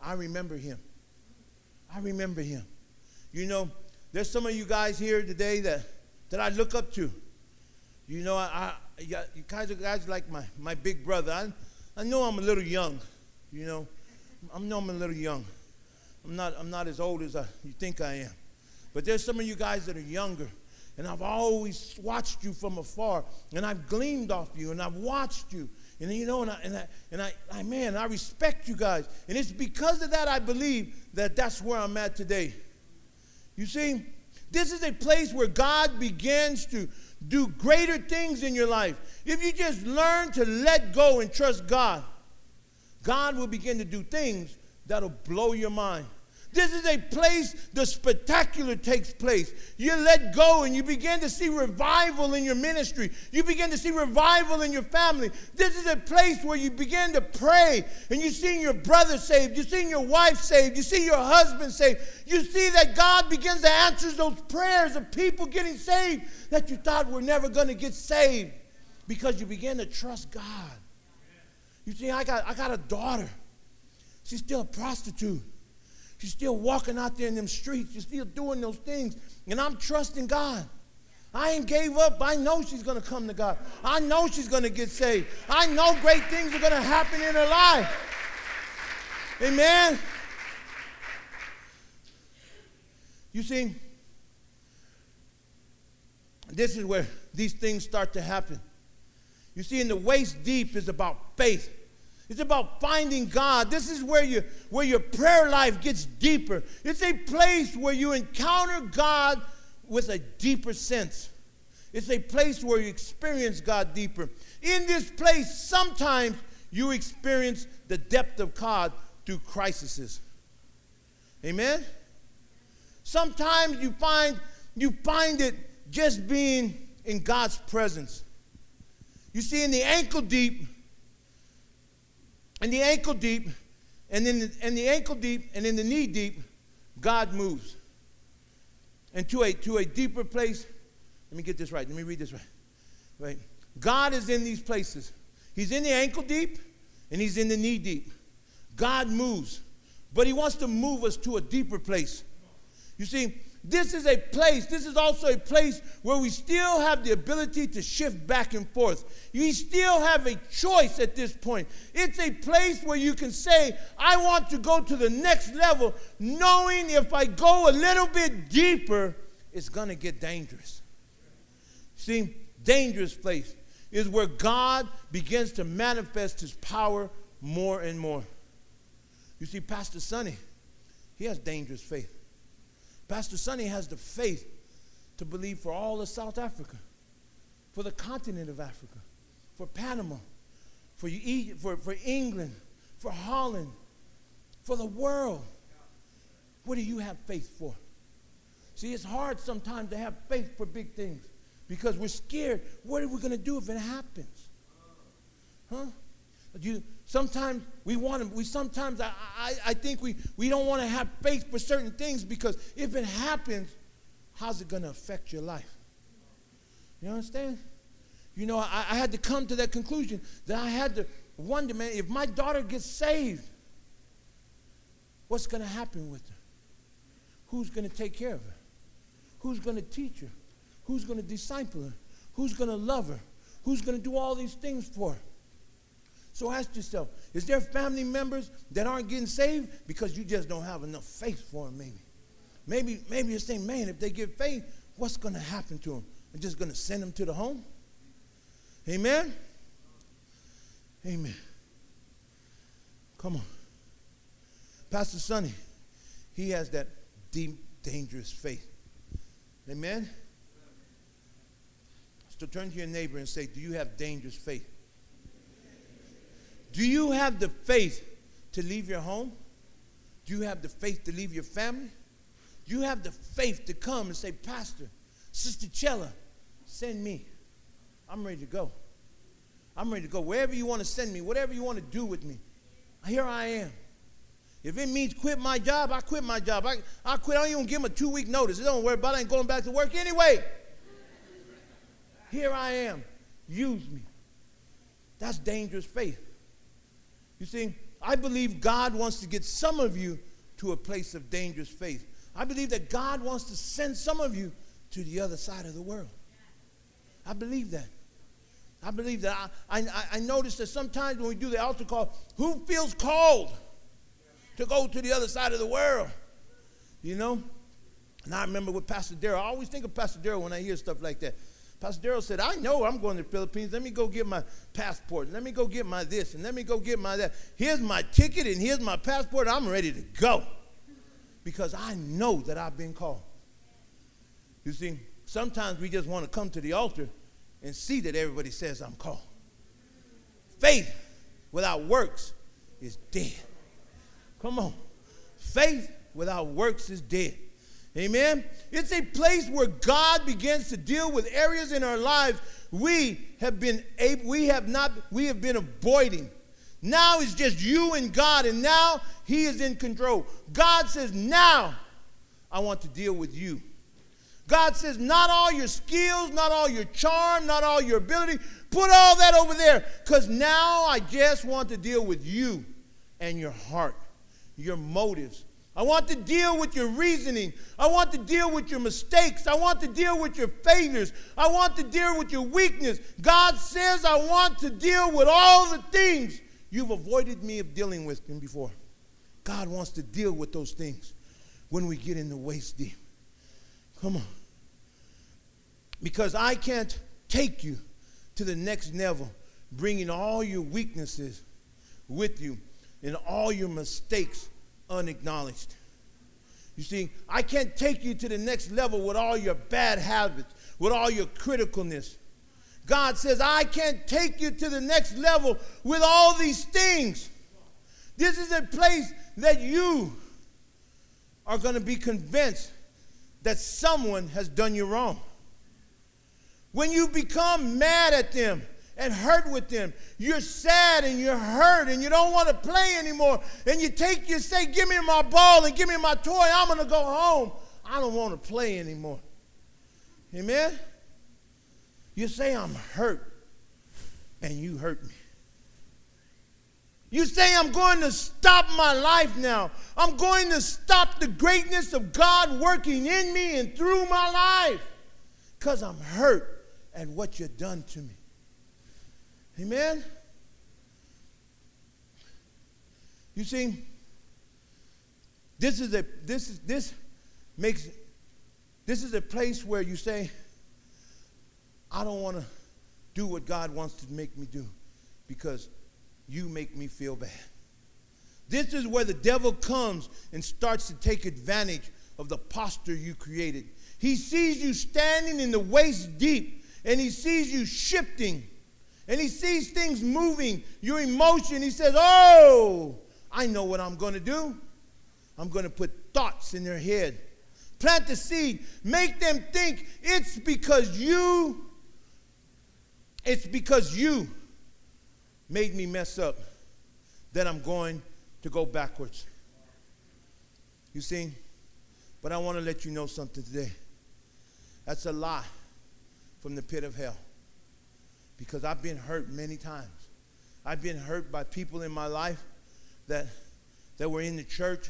I remember him. I remember him. You know, there's some of you guys here today that, that I look up to. You know, I, I you guys are guys like my, my big brother. I, I know I'm a little young, you know. I know I'm a little young. I'm not, I'm not as old as I, you think I am. But there's some of you guys that are younger, and I've always watched you from afar, and I've gleamed off you, and I've watched you. And you know, and I, and I, and I, I, man, I respect you guys. And it's because of that I believe that that's where I'm at today. You see, this is a place where God begins to do greater things in your life. If you just learn to let go and trust God, God will begin to do things that'll blow your mind. This is a place the spectacular takes place. You let go and you begin to see revival in your ministry. You begin to see revival in your family. This is a place where you begin to pray and you see your brother saved. You see your wife saved. You see your husband saved. You see that God begins to answer those prayers of people getting saved that you thought were never going to get saved because you begin to trust God. You see, I got, I got a daughter. She's still a prostitute. She's still walking out there in them streets. She's still doing those things. And I'm trusting God. I ain't gave up. I know she's going to come to God. I know she's going to get saved. I know great things are going to happen in her life. Amen. You see, this is where these things start to happen. You see, in the waist deep is about faith. It's about finding God. This is where, you, where your prayer life gets deeper. It's a place where you encounter God with a deeper sense. It's a place where you experience God deeper. In this place, sometimes you experience the depth of God through crises. Amen? Sometimes you find you find it just being in God's presence. You see, in the ankle deep, in the ankle deep, and in the, in the ankle deep, and in the knee deep, God moves. And to a, to a deeper place, let me get this right. Let me read this right. Right. God is in these places. He's in the ankle deep and he's in the knee deep. God moves, but he wants to move us to a deeper place. You see, this is a place, this is also a place where we still have the ability to shift back and forth. You still have a choice at this point. It's a place where you can say, I want to go to the next level, knowing if I go a little bit deeper, it's going to get dangerous. See, dangerous place is where God begins to manifest his power more and more. You see, Pastor Sonny, he has dangerous faith. Pastor Sonny has the faith to believe for all of South Africa, for the continent of Africa, for Panama, for, you, for, for England, for Holland, for the world. What do you have faith for? See, it's hard sometimes to have faith for big things because we're scared. What are we going to do if it happens? Huh? You, sometimes we want to, we sometimes, I, I, I think we, we don't want to have faith for certain things because if it happens, how's it going to affect your life? You understand? You know, I, I had to come to that conclusion that I had to wonder, man, if my daughter gets saved, what's going to happen with her? Who's going to take care of her? Who's going to teach her? Who's going to disciple her? Who's going to love her? Who's going to do all these things for her? So ask yourself, is there family members that aren't getting saved because you just don't have enough faith for them maybe? Maybe, maybe you're saying, man, if they get faith, what's going to happen to them? I'm just going to send them to the home? Amen? Amen. Come on. Pastor Sonny, he has that deep, dangerous faith. Amen? So turn to your neighbor and say, Do you have dangerous faith? Do you have the faith to leave your home? Do you have the faith to leave your family? Do you have the faith to come and say, Pastor, Sister Chella, send me. I'm ready to go. I'm ready to go. Wherever you want to send me, whatever you want to do with me, here I am. If it means quit my job, I quit my job. I, I quit. I don't even give them a two week notice. Don't worry about it. I ain't going back to work anyway. Here I am. Use me. That's dangerous faith. You see, I believe God wants to get some of you to a place of dangerous faith. I believe that God wants to send some of you to the other side of the world. I believe that. I believe that. I, I, I notice that sometimes when we do the altar call, who feels called to go to the other side of the world? You know? And I remember with Pastor Darrell, I always think of Pastor Darrell when I hear stuff like that. Pastor Darrell said, I know I'm going to the Philippines. Let me go get my passport. Let me go get my this and let me go get my that. Here's my ticket and here's my passport. I'm ready to go because I know that I've been called. You see, sometimes we just want to come to the altar and see that everybody says I'm called. Faith without works is dead. Come on. Faith without works is dead. Amen. It's a place where God begins to deal with areas in our lives we have been able, we have not, we have been avoiding. Now it's just you and God, and now He is in control. God says, Now I want to deal with you. God says, Not all your skills, not all your charm, not all your ability, put all that over there, because now I just want to deal with you and your heart, your motives, I want to deal with your reasoning. I want to deal with your mistakes. I want to deal with your failures. I want to deal with your weakness. God says, I want to deal with all the things you've avoided me of dealing with them before. God wants to deal with those things when we get in the waist deep. Come on. Because I can't take you to the next level bringing all your weaknesses with you and all your mistakes unacknowledged. You see, I can't take you to the next level with all your bad habits, with all your criticalness. God says, I can't take you to the next level with all these things. This is a place that you are going to be convinced that someone has done you wrong. When you become mad at them and hurt with them, you're sad and you're hurt and you don't want to play anymore. And you take, you say, Give me my ball and give me my toy. I'm going to go home. I don't want to play anymore. Amen? You say, I'm hurt, and you hurt me. You say, I'm going to stop my life now. I'm going to stop the greatness of God working in me and through my life because I'm hurt at what you've done to me. Amen? You see, this is a this is this makes this is a place where you say, I don't want to do what God wants to make me do because you make me feel bad. This is where the devil comes and starts to take advantage of the posture you created. He sees you standing in the waist deep and he sees you shifting and he sees things moving, your emotion. He says, Oh, I know what I'm going to do. I'm going to put thoughts in their head. Plant the seed, make them think it's because you, it's because you made me mess up that I'm going to go backwards. You see? But I want to let you know something today. That's a lie from the pit of hell. Because I've been hurt many times. I've been hurt by people in my life that, that were in the church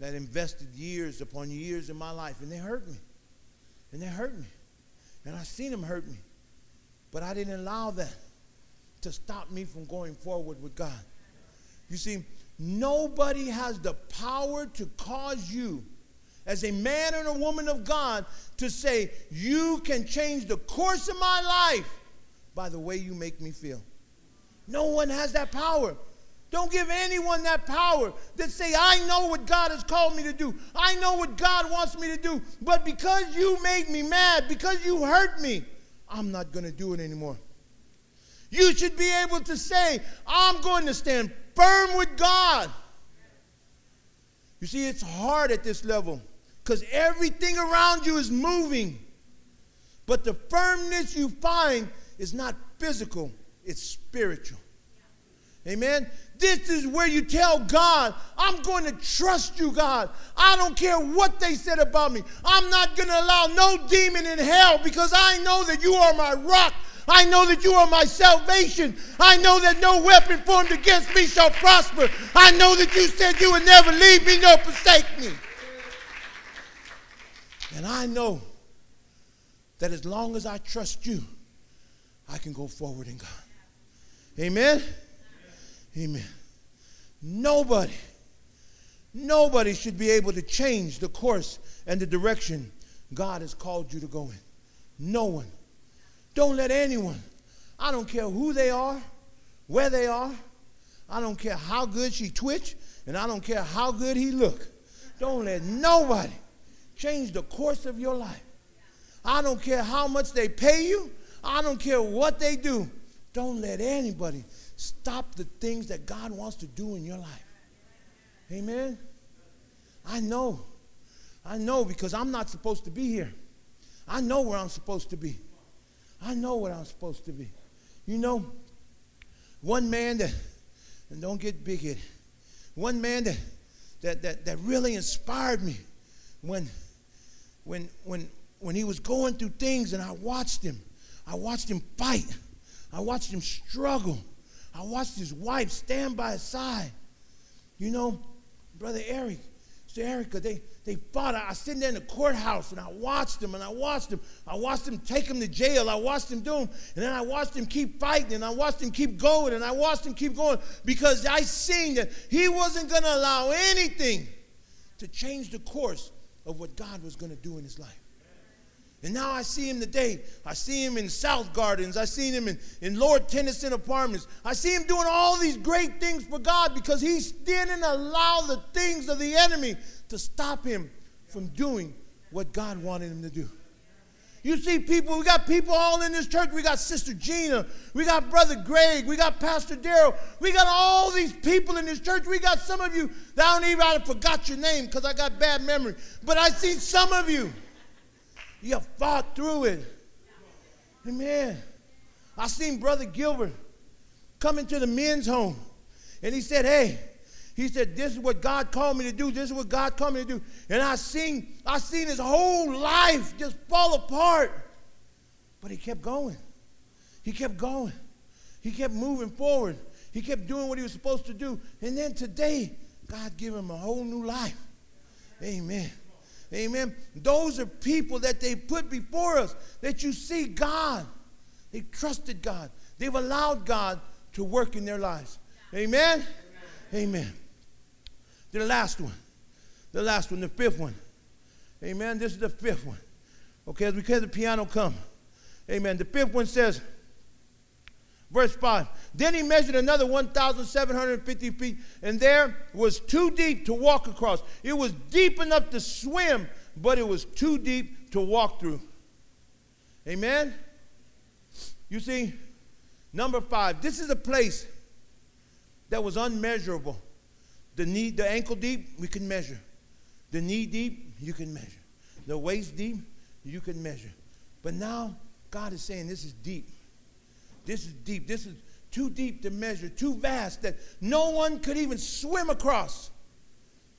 that invested years upon years in my life, and they hurt me. And they hurt me. And I seen them hurt me. But I didn't allow that to stop me from going forward with God. You see, nobody has the power to cause you, as a man and a woman of God, to say, You can change the course of my life by the way you make me feel. No one has that power. Don't give anyone that power that say, I know what God has called me to do. I know what God wants me to do. But because you made me mad, because you hurt me, I'm not going to do it anymore. You should be able to say, I'm going to stand firm with God. You see, it's hard at this level because everything around you is moving. But the firmness you find is not physical, it's spiritual. Amen. This is where you tell God, I'm going to trust you, God. I don't care what they said about me. I'm not going to allow no demon in hell because I know that you are my rock. I know that you are my salvation. I know that no weapon formed against me shall prosper. I know that you said you would never leave me nor forsake me. And I know that as long as I trust you, I can go forward in God. Amen. Amen. Nobody, nobody should be able to change the course and the direction God has called you to go in. No one. Don't let anyone, I don't care who they are, where they are, I don't care how good she twitch, and I don't care how good he look. Don't let nobody change the course of your life. I don't care how much they pay you. I don't care what they do. Don't let anybody stop the things that God wants to do in your life. Amen. I know. I know because I'm not supposed to be here. I know where I'm supposed to be. I know what I'm supposed to be. You know, one man that, and don't get big headed, one man that, that, that, that really inspired me when, when, when, when he was going through things and I watched him. I watched him fight. I watched him struggle. I watched his wife stand by his side. You know, Brother Eric, Sister Erica, they, they fought. I was sitting there in the courthouse and I watched them and I watched them. I watched them take him to jail. I watched them do them. And then I watched him keep fighting and I watched him keep going and I watched him keep going because I seen that he wasn't going to allow anything to change the course of what God was going to do in his life. And now I see him today. I see him in South Gardens. I see him in, in Lord Tennyson Apartments. I see him doing all these great things for God because he didn't allow the things of the enemy to stop him from doing what God wanted him to do. You see people, we got people all in this church. We got Sister Gina. We got Brother Greg. We got Pastor Daryl. We got all these people in this church. We got some of you that I don't even I forgot your name because I got bad memory. But I see some of you. You fought through it. Amen. I seen Brother Gilbert come into the men's home. And he said, Hey, he said, This is what God called me to do. This is what God called me to do. And I seen, I seen his whole life just fall apart. But he kept going. He kept going. He kept moving forward. He kept doing what he was supposed to do. And then today, God gave him a whole new life. Amen. Amen. Those are people that they put before us that you see God. They trusted God. They've allowed God to work in their lives. Amen. Amen. The last one. The last one, the fifth one. Amen. This is the fifth one. Okay, as we hear the piano come. Amen. The fifth one says, verse 5 Then he measured another 1,750 feet, and there was too deep to walk across. It was deep enough to swim, but it was too deep to walk through. Amen. You see, number five, this is a place that was unmeasurable. The knee, the ankle deep, we can measure. The knee deep, you can measure. The waist deep, you can measure. But now God is saying this is deep. This is deep. This is too deep to measure, too vast that no one could even swim across.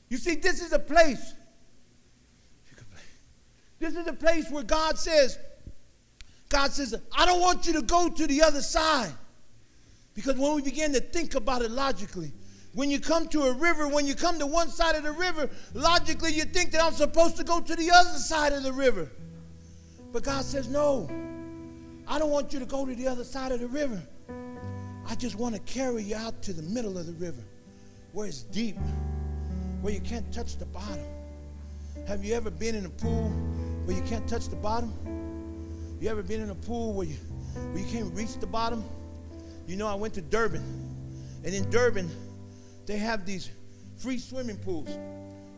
You see, this is a place. This is a place where God says, God says, I don't want you to go to the other side. Because when we begin to think about it logically, when you come to a river, when you come to one side of the river, logically you think that I'm supposed to go to the other side of the river. But God says, No, I don't want you to go to the other side of the river. I just want to carry you out to the middle of the river where it's deep, where you can't touch the bottom. Have you ever been in a pool where you can't touch the bottom? You ever been in a pool where you, where you can't reach the bottom? You know, I went to Durban, and in Durban, they have these free swimming pools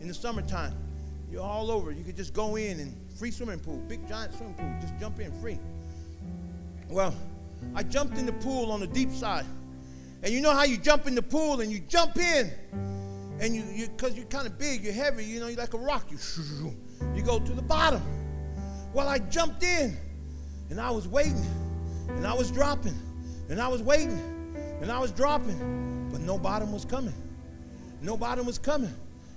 in the summertime. You're all over. You could just go in and free swimming pool, big giant swimming pool, just jump in free. Well, I jumped in the pool on the deep side. And you know how you jump in the pool and you jump in and you, you cause you're kind of big, you're heavy, you know, you're like a rock. You, you go to the bottom. Well, I jumped in and I was waiting and I was dropping and I was waiting and I was dropping but no bottom was coming. No bottom was coming.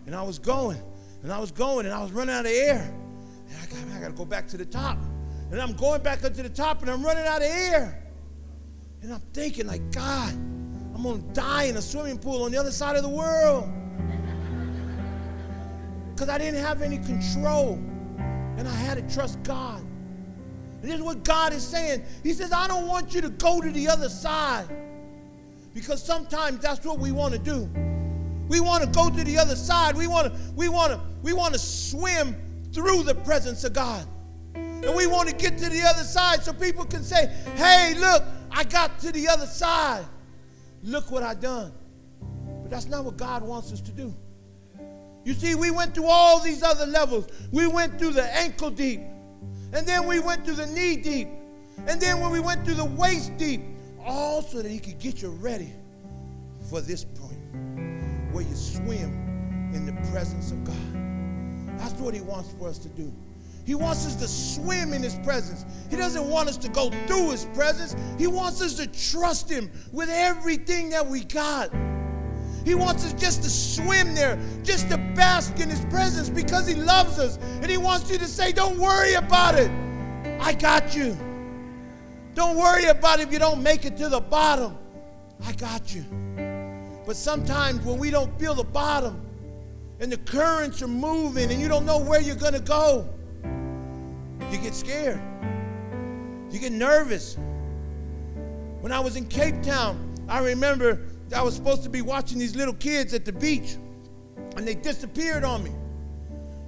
And I was going, and I was going, and I was running out of air. And I got, I got to go back to the top. And I'm going back up to the top, and I'm running out of air. And I'm thinking, like, God, I'm to die in a swimming pool on the other side of the world. Because I didn't have any control. And I had to trust God. And this is what God is saying. He says, I don't want you to go to the other side. Because sometimes that's what we want to do. We want to go to the other side. We want to we want to we want to swim through the presence of God. And we want to get to the other side so people can say, "Hey, look, I got to the other side. Look what I done." But that's not what God wants us to do. You see, we went through all these other levels. We went through the ankle deep. And then we went through the knee deep. And then when we went through the waist deep, all so that he could get you ready for this point where you swim in the presence of God. That's what he wants for us to do. He wants us to swim in his presence. He doesn't want us to go through his presence. He wants us to trust him with everything that we got. He wants us just to swim there, just to bask in his presence because he loves us. And he wants you to say, Don't worry about it. I got you. Don't worry about it if you don't make it to the bottom. I got you. But sometimes when we don't feel the bottom and the currents are moving and you don't know where you're going to go, you get scared. You get nervous. When I was in Cape Town, I remember I was supposed to be watching these little kids at the beach and they disappeared on me.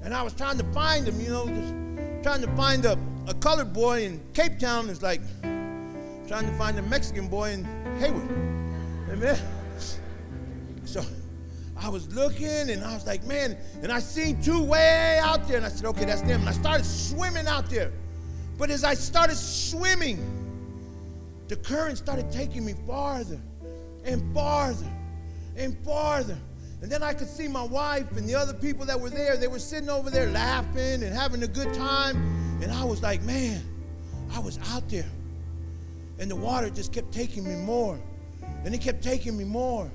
And I was trying to find them, you know, just trying to find a a colored boy in Cape Town is like trying to find a Mexican boy in Hayward. Amen. So I was looking and I was like, man, and I seen two way out there, and I said, okay, that's them. And I started swimming out there. But as I started swimming, the current started taking me farther and farther and farther. And then I could see my wife and the other people that were there. They were sitting over there laughing and having a good time. And I was like, man, I was out there. And the water just kept taking me more. And it kept taking me more.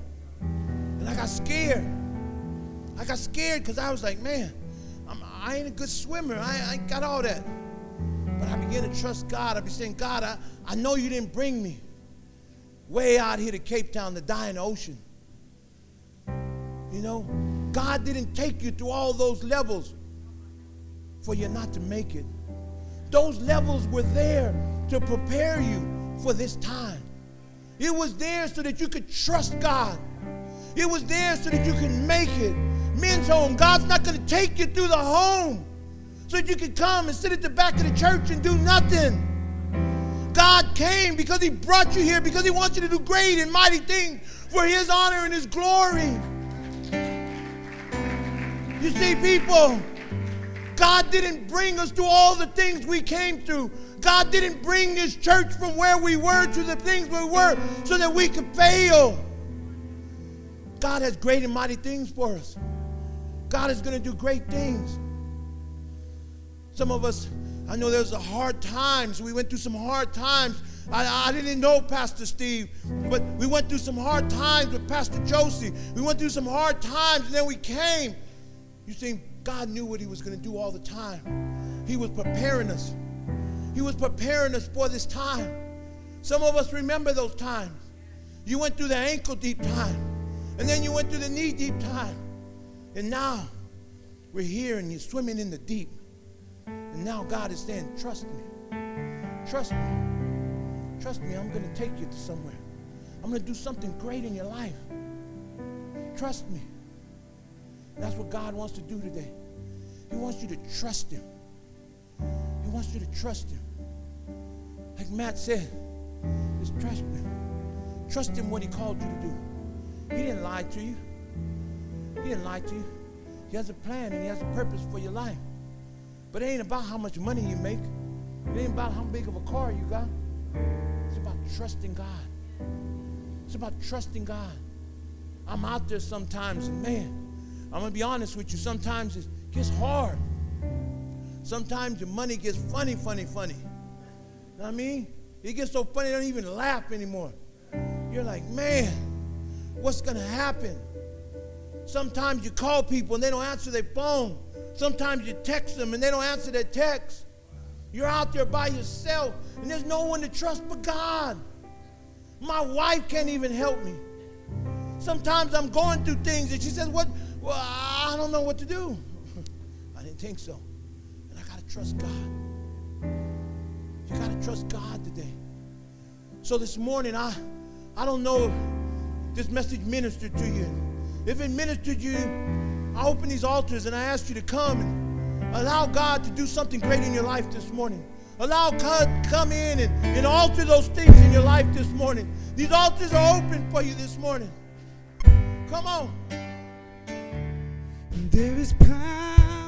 And I got scared. I got scared because I was like, man, I'm, I ain't a good swimmer. I, I ain't got all that. But I began to trust God. I be saying, God, I, I know you didn't bring me way out here to Cape Town to die in the ocean. You know, God didn't take you through all those levels for you not to make it. Those levels were there to prepare you for this time. It was there so that you could trust God. It was there so that you can make it. Men's home, God's not going to take you through the home so that you can come and sit at the back of the church and do nothing. God came because He brought you here because He wants you to do great and mighty things for His honor and His glory. You see, people, God didn't bring us to all the things we came through. God didn't bring this church from where we were to the things we were so that we could fail. God has great and mighty things for us. God is going to do great things. Some of us, I know there's a hard times. We went through some hard times. I, I didn't know Pastor Steve, but we went through some hard times with Pastor Josie. We went through some hard times, and then we came you see, God knew what He was going to do all the time. He was preparing us. He was preparing us for this time. Some of us remember those times. You went through the ankle deep time, and then you went through the knee deep time. And now we're here and you're swimming in the deep. And now God is saying, Trust me. Trust me. Trust me, I'm going to take you to somewhere. I'm going to do something great in your life. Trust me. That's what God wants to do today. He wants you to trust Him. He wants you to trust Him. Like Matt said, just trust Him. Trust Him what He called you to do. He didn't lie to you. He didn't lie to you. He has a plan and He has a purpose for your life. But it ain't about how much money you make. It ain't about how big of a car you got. It's about trusting God. It's about trusting God. I'm out there sometimes and man, I'm to be honest with you. Sometimes it gets hard. Sometimes your money gets funny, funny, funny. You know what I mean? It gets so funny, you don't even laugh anymore. You're like, man, what's going to happen? Sometimes you call people and they don't answer their phone. Sometimes you text them and they don't answer their text. You're out there by yourself and there's no one to trust but God. My wife can't even help me. Sometimes I'm going through things and she says, What, well, I don't know what to do. I didn't think so. And I got to trust God. You got to trust God today. So this morning, I, I don't know this message ministered to you. If it ministered to you, I open these altars and I ask you to come and allow God to do something great in your life this morning. Allow God to come in and, and alter those things in your life this morning. These altars are open for you this morning. Come on. There is power.